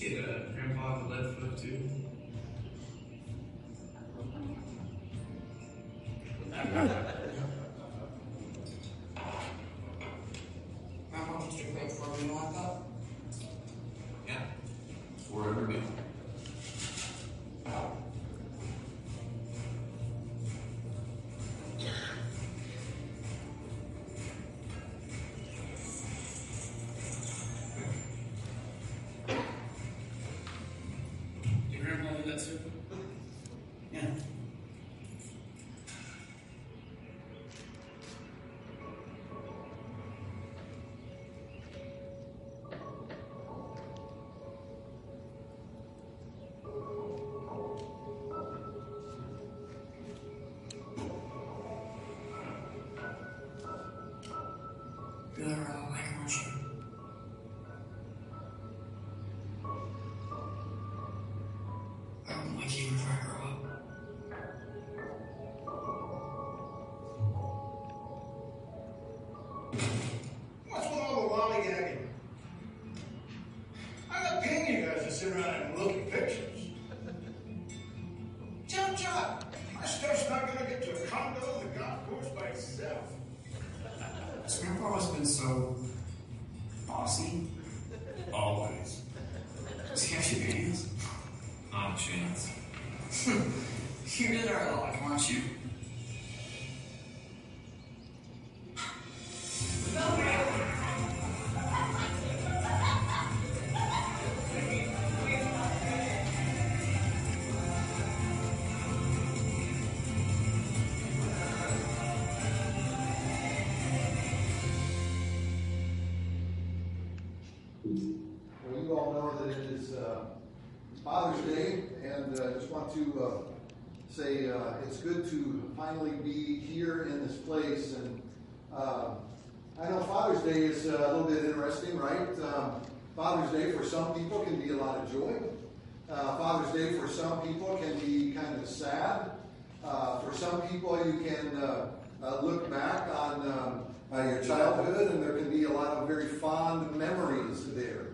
Did uh, Grandpa a lead foot too? A. You really are like, aren't you? Finally be here in this place. And uh, I know Father's Day is uh, a little bit interesting, right? Um, Father's Day for some people can be a lot of joy. Uh, Father's Day for some people can be kind of sad. Uh, for some people, you can uh, uh, look back on um, uh, your childhood, and there can be a lot of very fond memories there.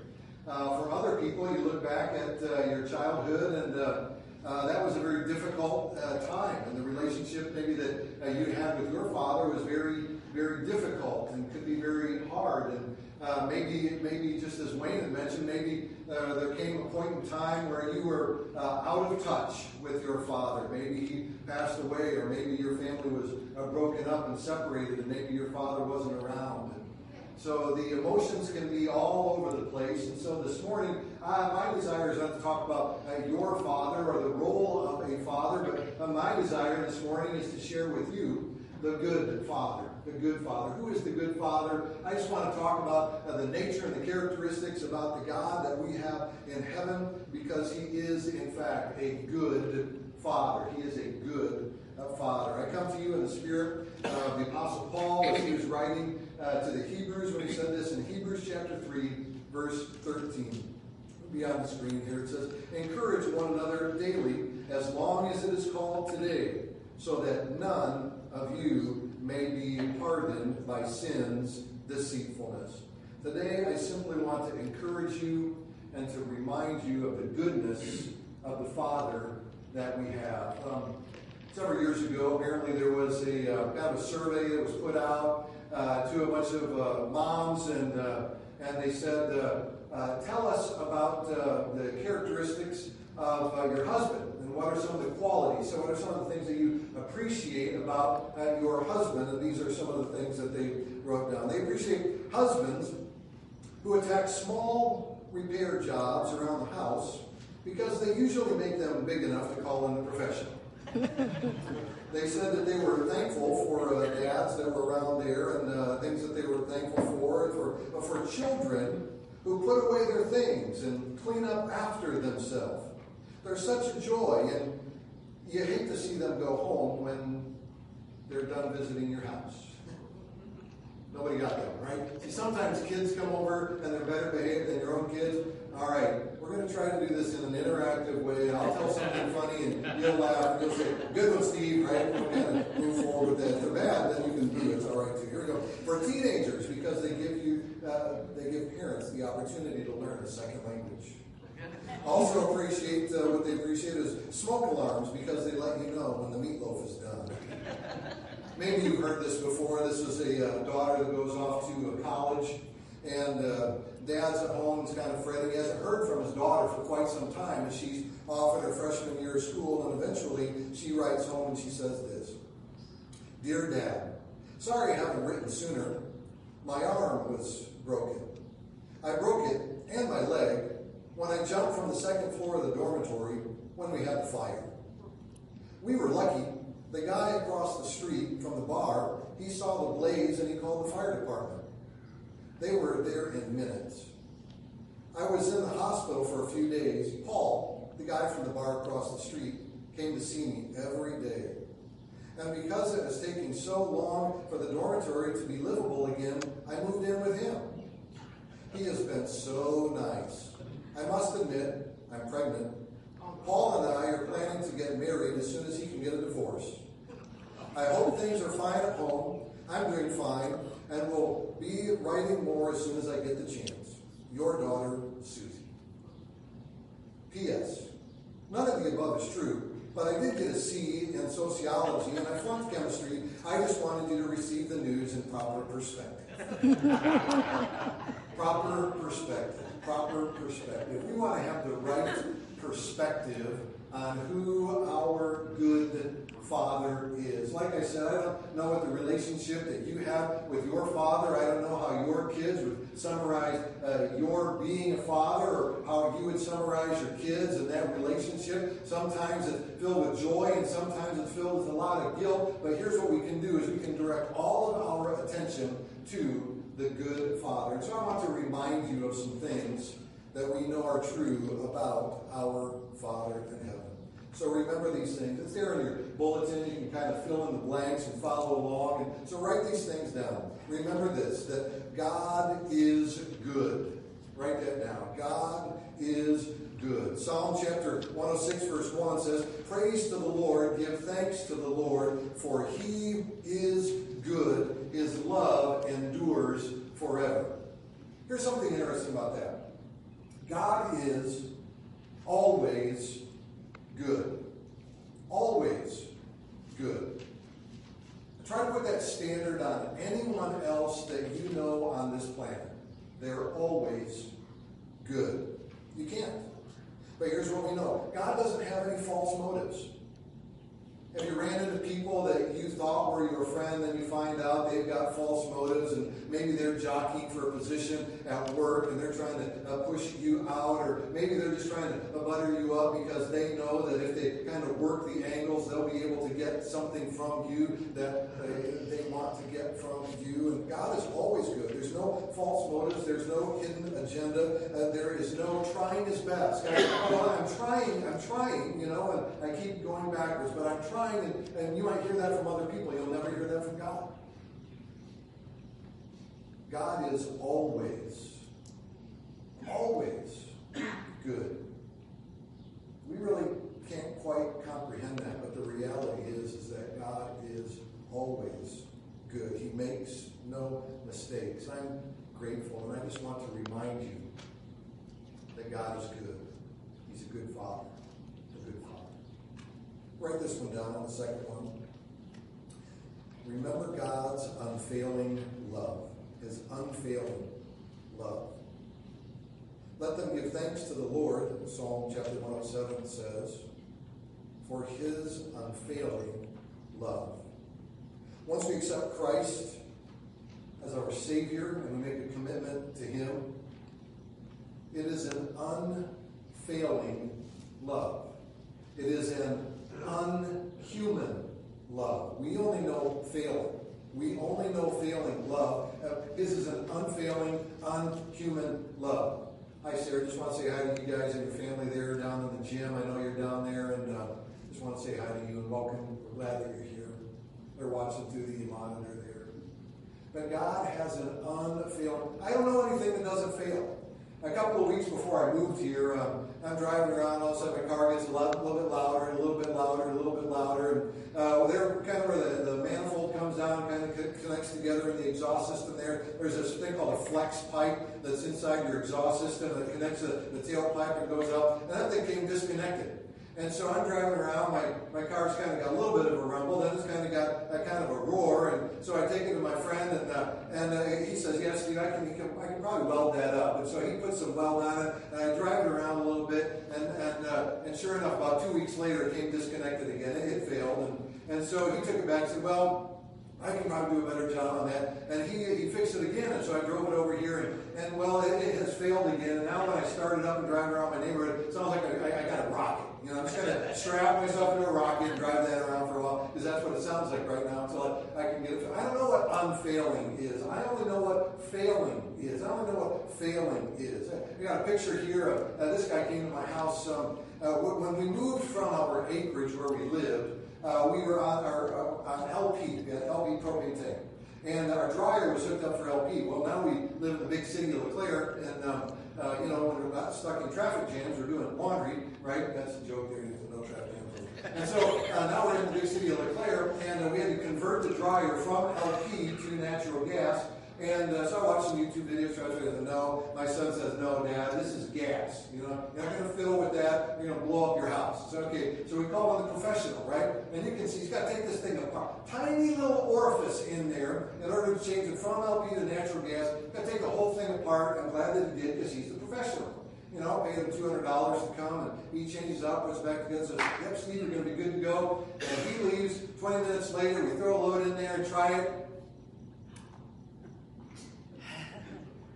Uh, for other people, you look back at your childhood, and uh, that was a very difficult uh, time, and the relationship maybe that uh, you had with your father was very, very difficult and could be very hard. And uh, maybe, maybe just as Wayne had mentioned, maybe uh, there came a point in time where you were out of touch with your father. Maybe he passed away, or maybe your family was broken up and separated, and maybe your father wasn't around. And so the emotions can be all over the place. And so this morning, uh, my desire is not to talk about uh, your father or the role of a father, but uh, my desire this morning is to share with you the good father. The good father. Who is the good father? I just want to talk about uh, the nature and the characteristics about the God that we have in heaven because he is, in fact, a good father. He is a good uh, father. I come to you in the spirit of the Apostle Paul as he was writing uh, to the Hebrews when he said this in Hebrews chapter 3, verse 13. Be on the screen here. It says, Encourage one another daily as long as it is called today, so that none of you may be hardened by sin's deceitfulness. Today, I simply want to encourage you and to remind you of the goodness of the Father that we have. Um, several years ago, apparently there was a uh, kind of a survey that was put out uh, to a bunch of uh, moms, and uh, and they said, uh, uh, "Tell us about the characteristics of your husband, and what are some of the qualities? So, what are some of the things that you appreciate about your husband?" And these are some of the things that they wrote down. They appreciate husbands who attack small repair jobs around the house because they usually make them big enough to call in a professional. they said that they were thankful for uh, dads that were around there and uh, things that they were thankful for, and for, for children who put away their things and clean up after themselves. There's such a joy, and you hate to see them go home when they're done visiting your house. Nobody got that, right? See, sometimes kids come over and they're better behaved than your own kids. All right. Going to try to do this in an interactive way. I'll tell something funny and you'll laugh and you'll say, good one, Steve, right? We'll kind of move forward with that. If they're bad, then you can do it. It's all right too. Here we go. For teenagers, because they give you, uh, they give parents the opportunity to learn a second language. Also appreciate uh, what they appreciate is smoke alarms because they let you know when the meatloaf is done. Maybe you've heard this before. This is a uh, daughter that goes off to a college, and uh, dad's at home. He's kind of fretting. He hasn't heard from his daughter for quite some time, and she's off in her freshman year of school. And eventually, she writes home and she says this: "Dear Dad, sorry I haven't written sooner. My arm was broken. I broke it and my leg when I jumped from the second floor of the dormitory when we had the fire. We were lucky. The guy across the street from the bar, he saw the blaze and he called the fire department. They were there in minutes. I was in the hospital for a few days. Paul, the guy from the bar across the street, came to see me every day. And because it was taking so long for the dormitory to be livable again, I moved in with him. He has been so nice. I must admit, I'm pregnant. Paul and I are planning to get married as soon as he can get a divorce. I hope things are fine at home. I'm doing fine, and will be writing more as soon as I get the chance. Your daughter, Susie. P.S. None of the above is true, but I did get a C in sociology and I flunked chemistry. I just wanted you to receive the news in proper perspective. proper perspective. Proper perspective. We want to have the right perspective on who our good Father is. Like I said, I don't know what the relationship that you have with your father. I don't know how your kids would summarize uh, your being a father or how you would summarize your kids and that relationship. Sometimes it's filled with joy and sometimes it's filled with a lot of guilt. But here's what we can do is we can direct all of our attention to the good Father. And so I want to remind you of some things that we know are true about our Father in heaven. So remember these things. It's there in your bulletin. You can kind of fill in the blanks and follow along. And so write these things down. Remember this that God is good. Write that down. God is good. Psalm chapter 106, verse 1 says, Praise to the Lord, give thanks to the Lord, for he is good. His love endures forever. Here's something interesting about that God is always good. Always good. Try to put that standard on anyone else that you know on this planet. They're always good. You can't. But here's what we know God doesn't have any false motives. Have you ran into people that you thought were your friend, then you find out they've got false motives, and maybe they're jockeying for a position at work and they're trying to uh, push you out, or maybe they're just trying to butter you up because they know that if they kind of work the angles, they'll be able to get something from you that they, they want to get from you. And God is always good. There's no false motives, there's no hidden agenda, uh, there is no trying his best. well, I'm trying, I'm trying, you know, and I keep going backwards, but I'm trying and, and you might hear that from other people. You'll never hear that from God. God is always, always good. We really can't quite comprehend that, but the reality is, is that God is always good. He makes no mistakes. I'm grateful, and I just want to remind you that God is good. He's a good Father. A good father. Write this one down on the second one. Remember God's unfailing love, his unfailing love. Let them give thanks to the Lord, Psalm chapter 107 says, for his unfailing love. Once we accept Christ as our Savior and we make a commitment to him, it is an unfailing love. It is an unhuman love. We only know failing. We only know failing love. This is an unfailing, unhuman love. Hi, Sarah. Just want to say hi to you guys and your family there down in the gym. I know you're down there, and uh, just want to say hi to you and welcome. Glad that you're here. They're watching through the monitor there. But God has an unfailing. I don't know anything that doesn't fail. A couple of weeks before I moved here, um, I'm driving around, all of a sudden my car gets a lot, little bit louder, and a little bit louder, and a little bit louder. And uh, there, kind of where the, the manifold comes down, kind of connects together in the exhaust system there. There's this thing called a flex pipe that's inside your exhaust system that connects the, the tailpipe and goes up. And that thing came disconnected. And so I'm driving around, my, my car's kind of got a little bit of a rumble, then it's kind of got a kind of a roar, and so I take it to my friend, and uh, and uh, he says, yes, Steve, I can, I can probably weld that up. And so he puts some weld on it, and I drive it around a little bit, and and uh, and sure enough, about two weeks later, it came disconnected again. It, it failed, and, and so he took it back and said, well, I can probably do a better job on that. And he, he fixed it again, and so I drove it over here, and, and well, it, it has failed again. And now when I start it up and drive around my neighborhood, it sounds like I, I, I got a rocket. You know, I'm just going to strap myself into a rocket and drive that around for a while, because that's what it sounds like right now until I, I can get it. I don't know what unfailing is. I only know what failing is. I only know what failing is. I got a picture here of uh, this guy came to my house um, uh, when we moved from our acreage where we lived uh, we were on our uh, on LP, we had LP propane tank, and our dryer was hooked up for LP. Well, now we live in the big city of LeClaire, and um, uh, you know when we're not stuck in traffic jams, we're doing laundry, right? That's a joke there. No traffic jams. And so uh, now we're in the big city of LeClaire, and uh, we had to convert the dryer from LP to natural gas. And uh, so I watched some YouTube videos, trying to no. My son says, no, Dad, this is gas. You know, you're not going to fiddle with that. You're going to blow up your house. So, okay, so we call on the professional, right? And you can see he's got to take this thing apart. Tiny little orifice in there in order to change it from LP to natural gas. Got to take the whole thing apart. I'm glad that he did because he's the professional. You know, pay him $200 to come, and he changes up, puts back together, says, yep, Steve, you're going to be good to go. And he leaves. 20 minutes later, we throw a load in there and try it.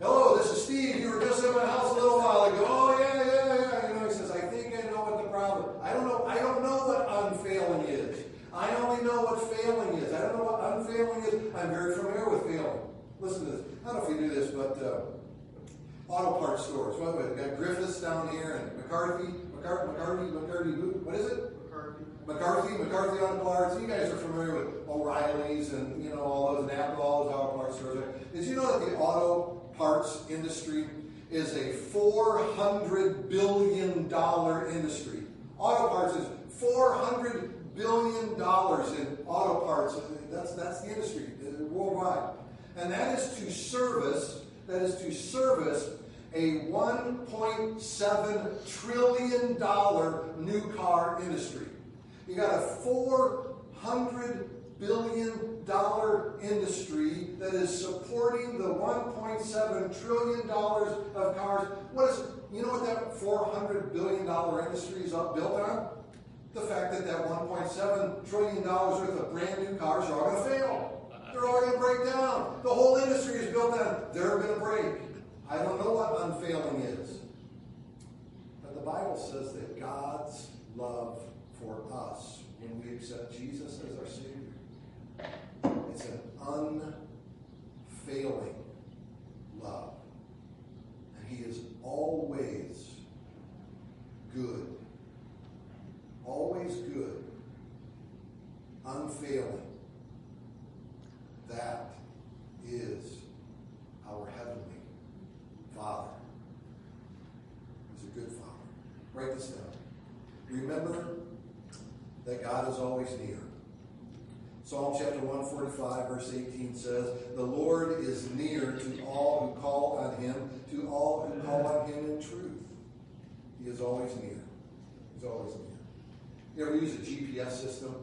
Hello, this is Steve. You were just in my house a little while ago. Oh yeah, yeah, yeah. You know, he says, I think I know what the problem. I don't know. I don't know what unfailing is. I only know what failing is. I don't know what unfailing is. I'm very familiar with failing. Listen to this. I don't know if you do this, but uh, auto parts stores. By What well, we got Griffiths down here and McCarthy, McCarthy, McCarthy, McCarthy. What is it? McCarthy, McCarthy Auto Parts. You guys are familiar with O'Reilly's and you know all those Napa, all those auto parts stores. Did you know that the auto parts industry is a $400 billion industry. Auto parts is $400 billion in auto parts. That's, that's the industry uh, worldwide. And that is to service, that is to service a $1.7 trillion new car industry. You got a 400 billion dollar industry that is supporting the 1.7 trillion dollars of cars. What is you know what that 400 billion dollar industry is up built on? The fact that that 1.7 trillion dollars worth of brand new cars are all going to fail. They're all going to break down. The whole industry is built on they're going to break. I don't know what unfailing is. But the Bible says that God's love for us when we accept Jesus as our Savior it's an unfailing love. And He is always good. Always good. Unfailing. That is our Heavenly Father. He's a good Father. Write this down. Remember that God is always near. Psalm chapter 145, verse 18 says, The Lord is near to all who call on him, to all who call on him in truth. He is always near. He's always near. You ever use a GPS system?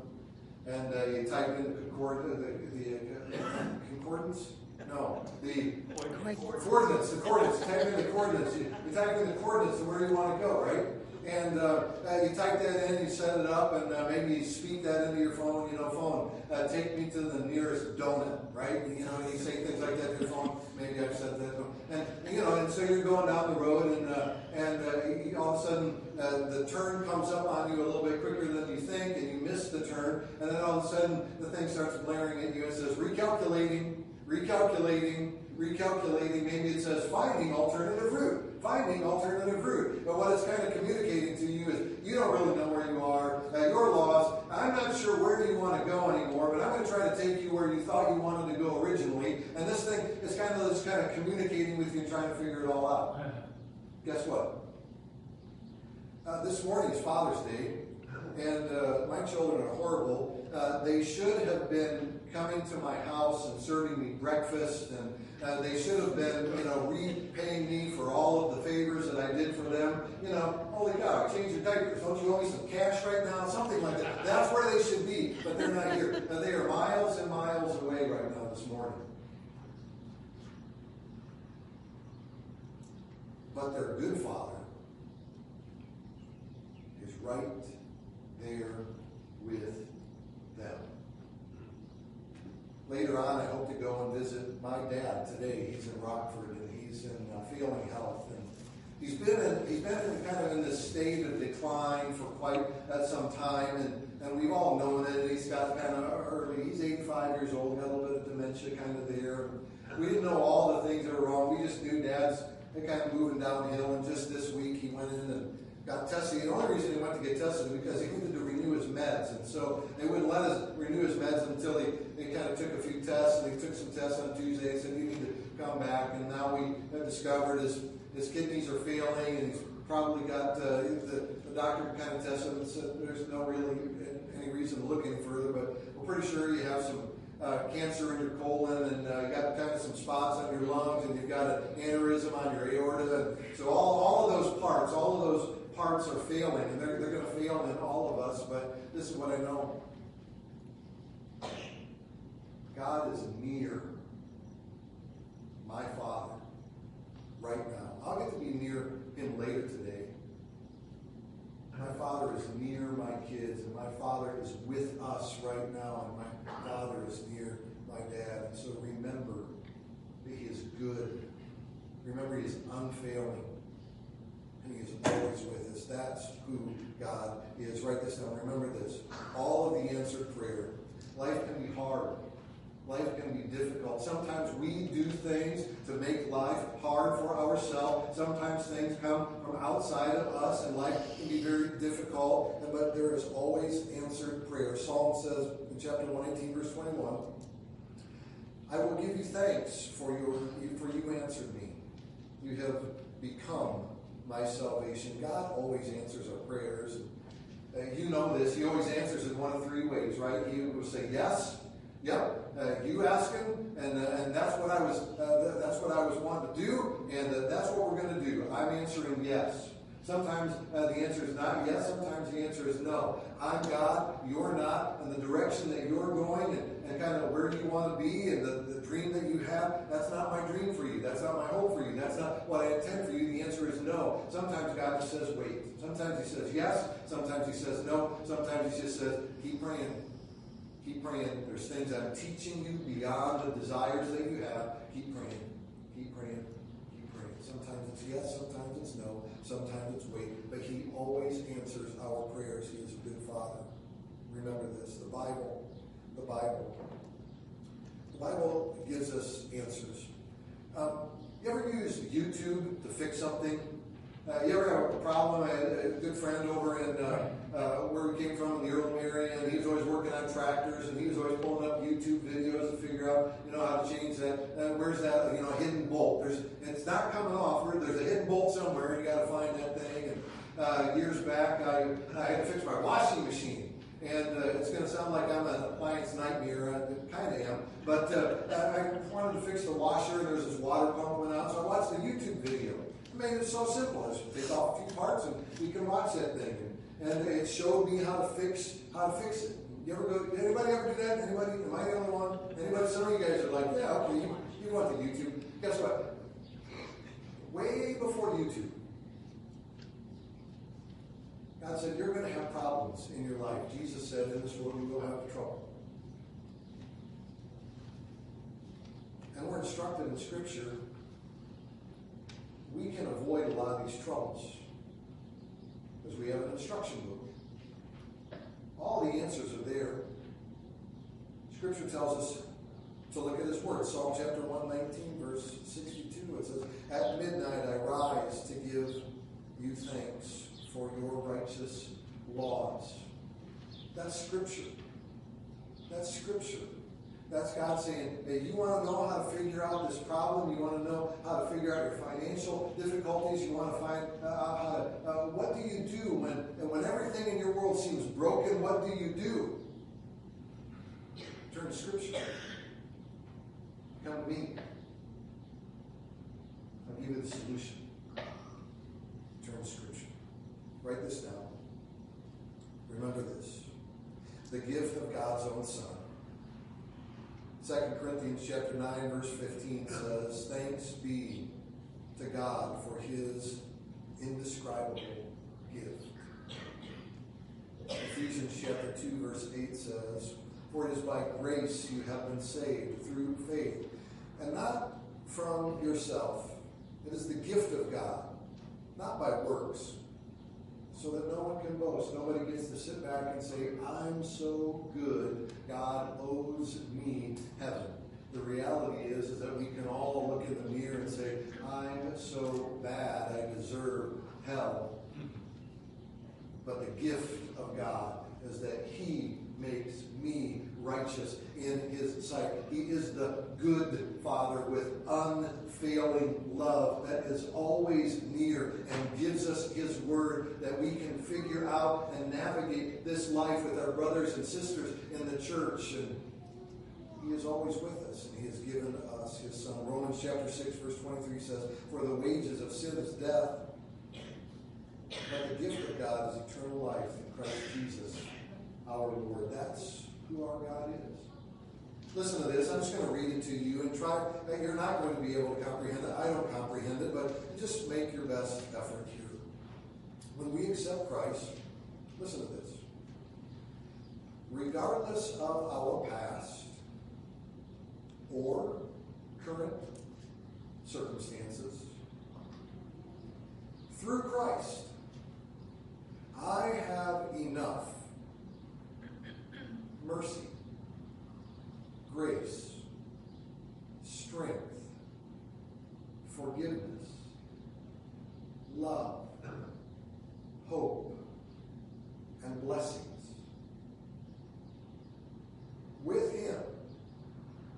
And uh, you type in the, concord- the, the uh, concordance? No, the coordinates. The coordinates. Type in the coordinates. You, you type in the coordinates to where you want to go, right? And uh, uh, you type that in, you set it up, and uh, maybe you speak that into your phone. You know, phone, uh, take me to the nearest donut, right? You know, you say things like that to your phone. Maybe I've said that, and you know, and so you're going down the road, and uh, and uh, all of a sudden the turn comes up on you a little bit quicker than you think, and you miss the turn, and then all of a sudden the thing starts blaring at you and says recalculating, recalculating recalculating, maybe it says finding alternative route, finding alternative route. But what it's kind of communicating to you is you don't really know where you are, uh, you're lost. I'm not sure where you want to go anymore, but I'm going to try to take you where you thought you wanted to go originally. And this thing is kind of just kind of communicating with you, trying to figure it all out. guess what? Uh, this morning is Father's Day, and uh, my children are horrible. Uh, they should have been coming to my house and serving me breakfast, and uh, they should have been, you know, repaying me for all of the favors that I did for them. You know, holy cow, I changed your diapers. Don't you owe me some cash right now? Something like that. That's where they should be, but they're not here. Uh, they are miles and miles away right now this morning. But their good father is right there with. Later on, I hope to go and visit my dad today. He's in Rockford and he's in uh, failing health. And he's been in, he's been in kind of in this state of decline for quite uh, some time. And, and we've all known it. He's got kind of early, he's 85 years old, got a little bit of dementia kind of there. We didn't know all the things that were wrong. We just knew dad's kind of moving downhill. And just this week, he went in and got tested. The only reason he went to get tested is because he needed to renew his meds. And so they wouldn't let us renew his meds until he, they kind of took a few tests. And they took some tests on Tuesday and said, you need to come back. And now we have discovered his, his kidneys are failing and he's probably got, uh, the, the doctor kind of tested him and said there's no really any reason to look any further, but we're pretty sure you have some uh, cancer in your colon, and uh, you got kind of some spots on your lungs, and you've got an aneurysm on your aorta. And so all, all of those parts, all of those parts are failing, and they're, they're going to fail in all of us. But this is what I know: God is near my Father right now. I'll get to be near Him later today. My Father is near my kids, and my Father is with us right now, and my Father is near my dad. And so remember that He is good. Remember He is unfailing. And He is always with us. That's who God is. Write this down. Remember this. All of the answered prayer. Life can be hard. Life can be difficult. Sometimes we do things to make life hard for ourselves. Sometimes things come from outside of us, and life can be very difficult. But there is always answered prayer. Psalm says in chapter 118, verse 21, I will give you thanks for your for you answered me. You have become my salvation. God always answers our prayers. Uh, you know this. He always answers in one of three ways, right? He will say yes Yep, uh, you ask him, and uh, and that's what I was uh, that's what I was wanting to do, and uh, that's what we're going to do. I'm answering yes. Sometimes uh, the answer is not yes. Sometimes the answer is no. I'm God. You're not, and the direction that you're going, and, and kind of where you want to be, and the, the dream that you have. That's not my dream for you. That's not my hope for you. That's not what I intend for you. The answer is no. Sometimes God just says wait. Sometimes He says yes. Sometimes He says no. Sometimes He just says keep praying. Keep praying. There's things I'm teaching you beyond the desires that you have. Keep praying. Keep praying. Keep praying. Sometimes it's yes, sometimes it's no, sometimes it's wait. But He always answers our prayers. He is a good Father. Remember this. The Bible, the Bible. The Bible gives us answers. Um, you ever use YouTube to fix something? Uh, you ever have a problem? I had a good friend over in uh, uh, where we came from in the Earlham area, and he was always working on tractors, and he was always pulling up YouTube videos to figure out, you know, how to change that. Uh, where's that, you know, hidden bolt? There's, it's not coming off. There's a hidden bolt somewhere, you got to find that thing. And uh, years back, I, I had to fix my washing machine. And uh, it's going to sound like I'm an appliance nightmare. I kind of am. But uh, I wanted to fix the washer, there's this water pump went out. So I watched the YouTube video. I it so simple. Just take off a few parts, and you can watch that thing. And it showed me how to fix how to fix it. You ever go? Anybody ever do that? Anybody? Am I the only one? Anybody? Some of you guys are like, yeah, okay, you, you want the YouTube. Guess what? Way before YouTube, God said, You're going to have problems in your life. Jesus said, In this world you will have trouble. And we're instructed in Scripture, we can avoid a lot of these troubles because we have an instruction book. All the answers are there. Scripture tells us to look at His Word. Psalm chapter 119, verse 62, it says, At midnight I rise to give you thanks for your righteous laws. That's Scripture. That's Scripture. That's God saying, hey, you want to know how to figure out this problem? You want to know how to figure out your financial difficulties? You want to find uh, out how to, uh, what do you do when, when everything in your world seems broken? What do you do? Turn to Scripture. Come to me. I'll give you the solution. Turn to Scripture. Write this down. Remember this. The gift of God's own Son. 2 Corinthians chapter 9, verse 15 says, Thanks be to God for his indescribable gift. Ephesians chapter 2, verse 8 says, For it is by grace you have been saved through faith, and not from yourself. It is the gift of God, not by works, so that no one can boast. Nobody gets to sit back and say, I'm so good, God owes me heaven. The reality is, is that we can all look in the mirror and say, I'm so bad, I deserve hell. But the gift of God is that He makes me righteous in His sight. He is the good Father with unfailing love that is always near and gives us His word that we can figure out and navigate this life with our brothers and sisters in the church. And He is always with us, and He has given us His Son. Romans chapter 6, verse 23 says, For the wages of sin is death. But the gift of God is eternal life in Christ Jesus, our Lord. That's who our God is. Listen to this. I'm just going to read it to you and try. You're not going to be able to comprehend it. I don't comprehend it, but just make your best effort here. When we accept Christ, listen to this. Regardless of our past or current circumstances, through Christ, I have enough mercy, grace, strength, forgiveness, love, hope, and blessings. With Him,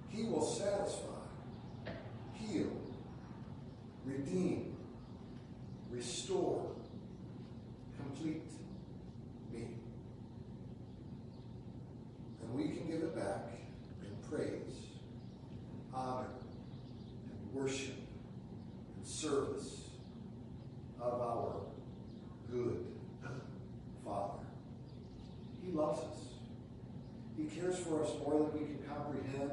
He will satisfy, heal, redeem, restore, complete me. And we can give it back in praise, honor, and worship, and service of our good Father. He loves us. He cares for us more than we can comprehend.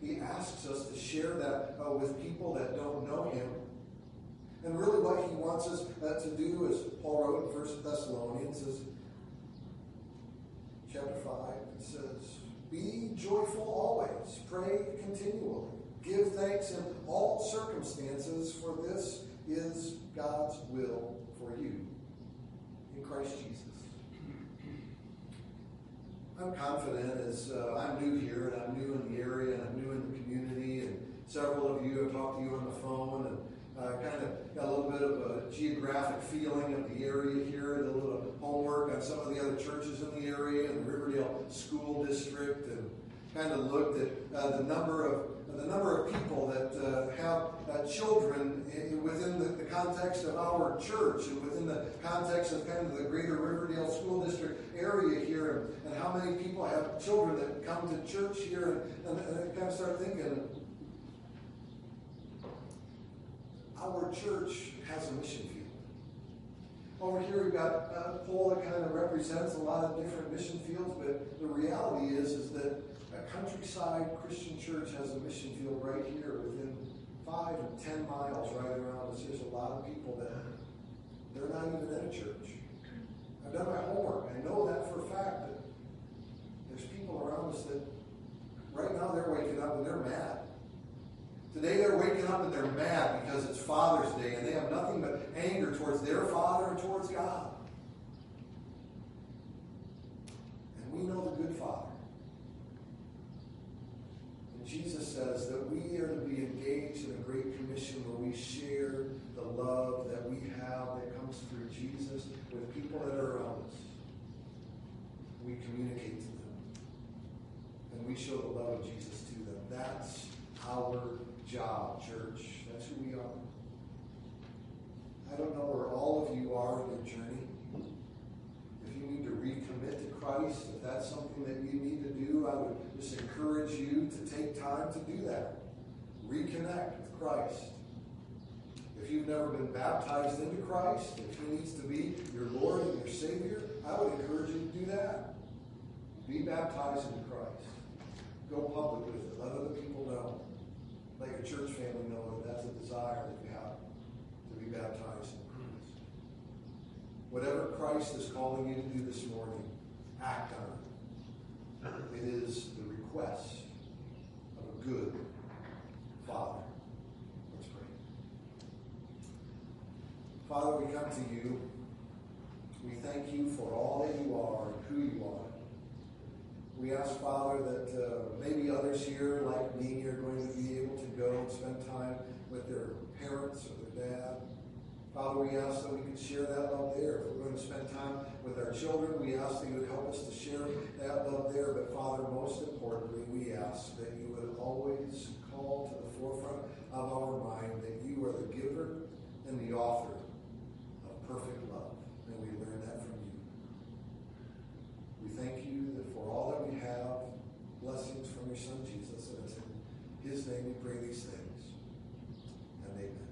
He asks us to share that uh, with people that don't know Him. And really, what he wants us uh, to do, as Paul wrote in 1 Thessalonians, is chapter 5, it says, Be joyful always, pray continually, give thanks in all circumstances, for this is God's will for you in Christ Jesus. I'm confident as uh, I'm new here and I'm new in the area and I'm new in the community, and several of you have talked to you on the phone and uh, kind of got a little bit of a geographic feeling of the area here, a little homework on some of the other churches in the area and the Riverdale School District, and kind of looked at uh, the number of the number of people that uh, have uh, children in, within the, the, context of our church and within the context of kind of the greater Riverdale School District area here, and, and how many people have children that come to church here, and, and, and kind of start thinking, our church has a mission field. Over here we've got a pole that kind of represents a lot of different mission fields, but the reality is is that a countryside Christian church has a mission field right here within five and ten miles right around us. There's a lot of people that they're not even in a church. I've done my homework. I know that for a fact that there's people around us that right now they're waking up and they're mad. Today they're waking up and they're mad because it's Father's Day and they have nothing but anger towards their Father and towards God. And we know the good Father. Jesus says that we are to be engaged in a great commission where we share the love that we have that comes through Jesus with people that are around us. We communicate to them. And we show the love of Jesus to them. That's our job, church. That's who we are. I don't know where all of you are in your journey. If you need to recommit to Christ, if that's something that you need to do, I would just encourage you to take time to do that. Reconnect with Christ. If you've never been baptized into Christ, if He needs to be your Lord and your Savior, I would encourage you to do that. Be baptized into Christ. Go public with it. Let other people know. Let your church family know that that's a desire that you have to be baptized in Christ. Whatever Christ is calling you to do this morning, act on it. It is the request of a good Father. Let's pray. Father, we come to you. We thank you for all that you are and who you are. We ask, Father, that uh, maybe others here, like me, are going to be able to go and spend time with their parents or their dad. Father, we ask that we can share that love there. If we're going to spend time with our children, we ask that you would help us to share that love there. But Father, most importantly, we ask that you would always call to the forefront of our mind that you are the giver and the author of perfect love. And we learn that from you. We thank you that for all that we have, blessings from your Son Jesus, and it's in his name we pray these things. And amen.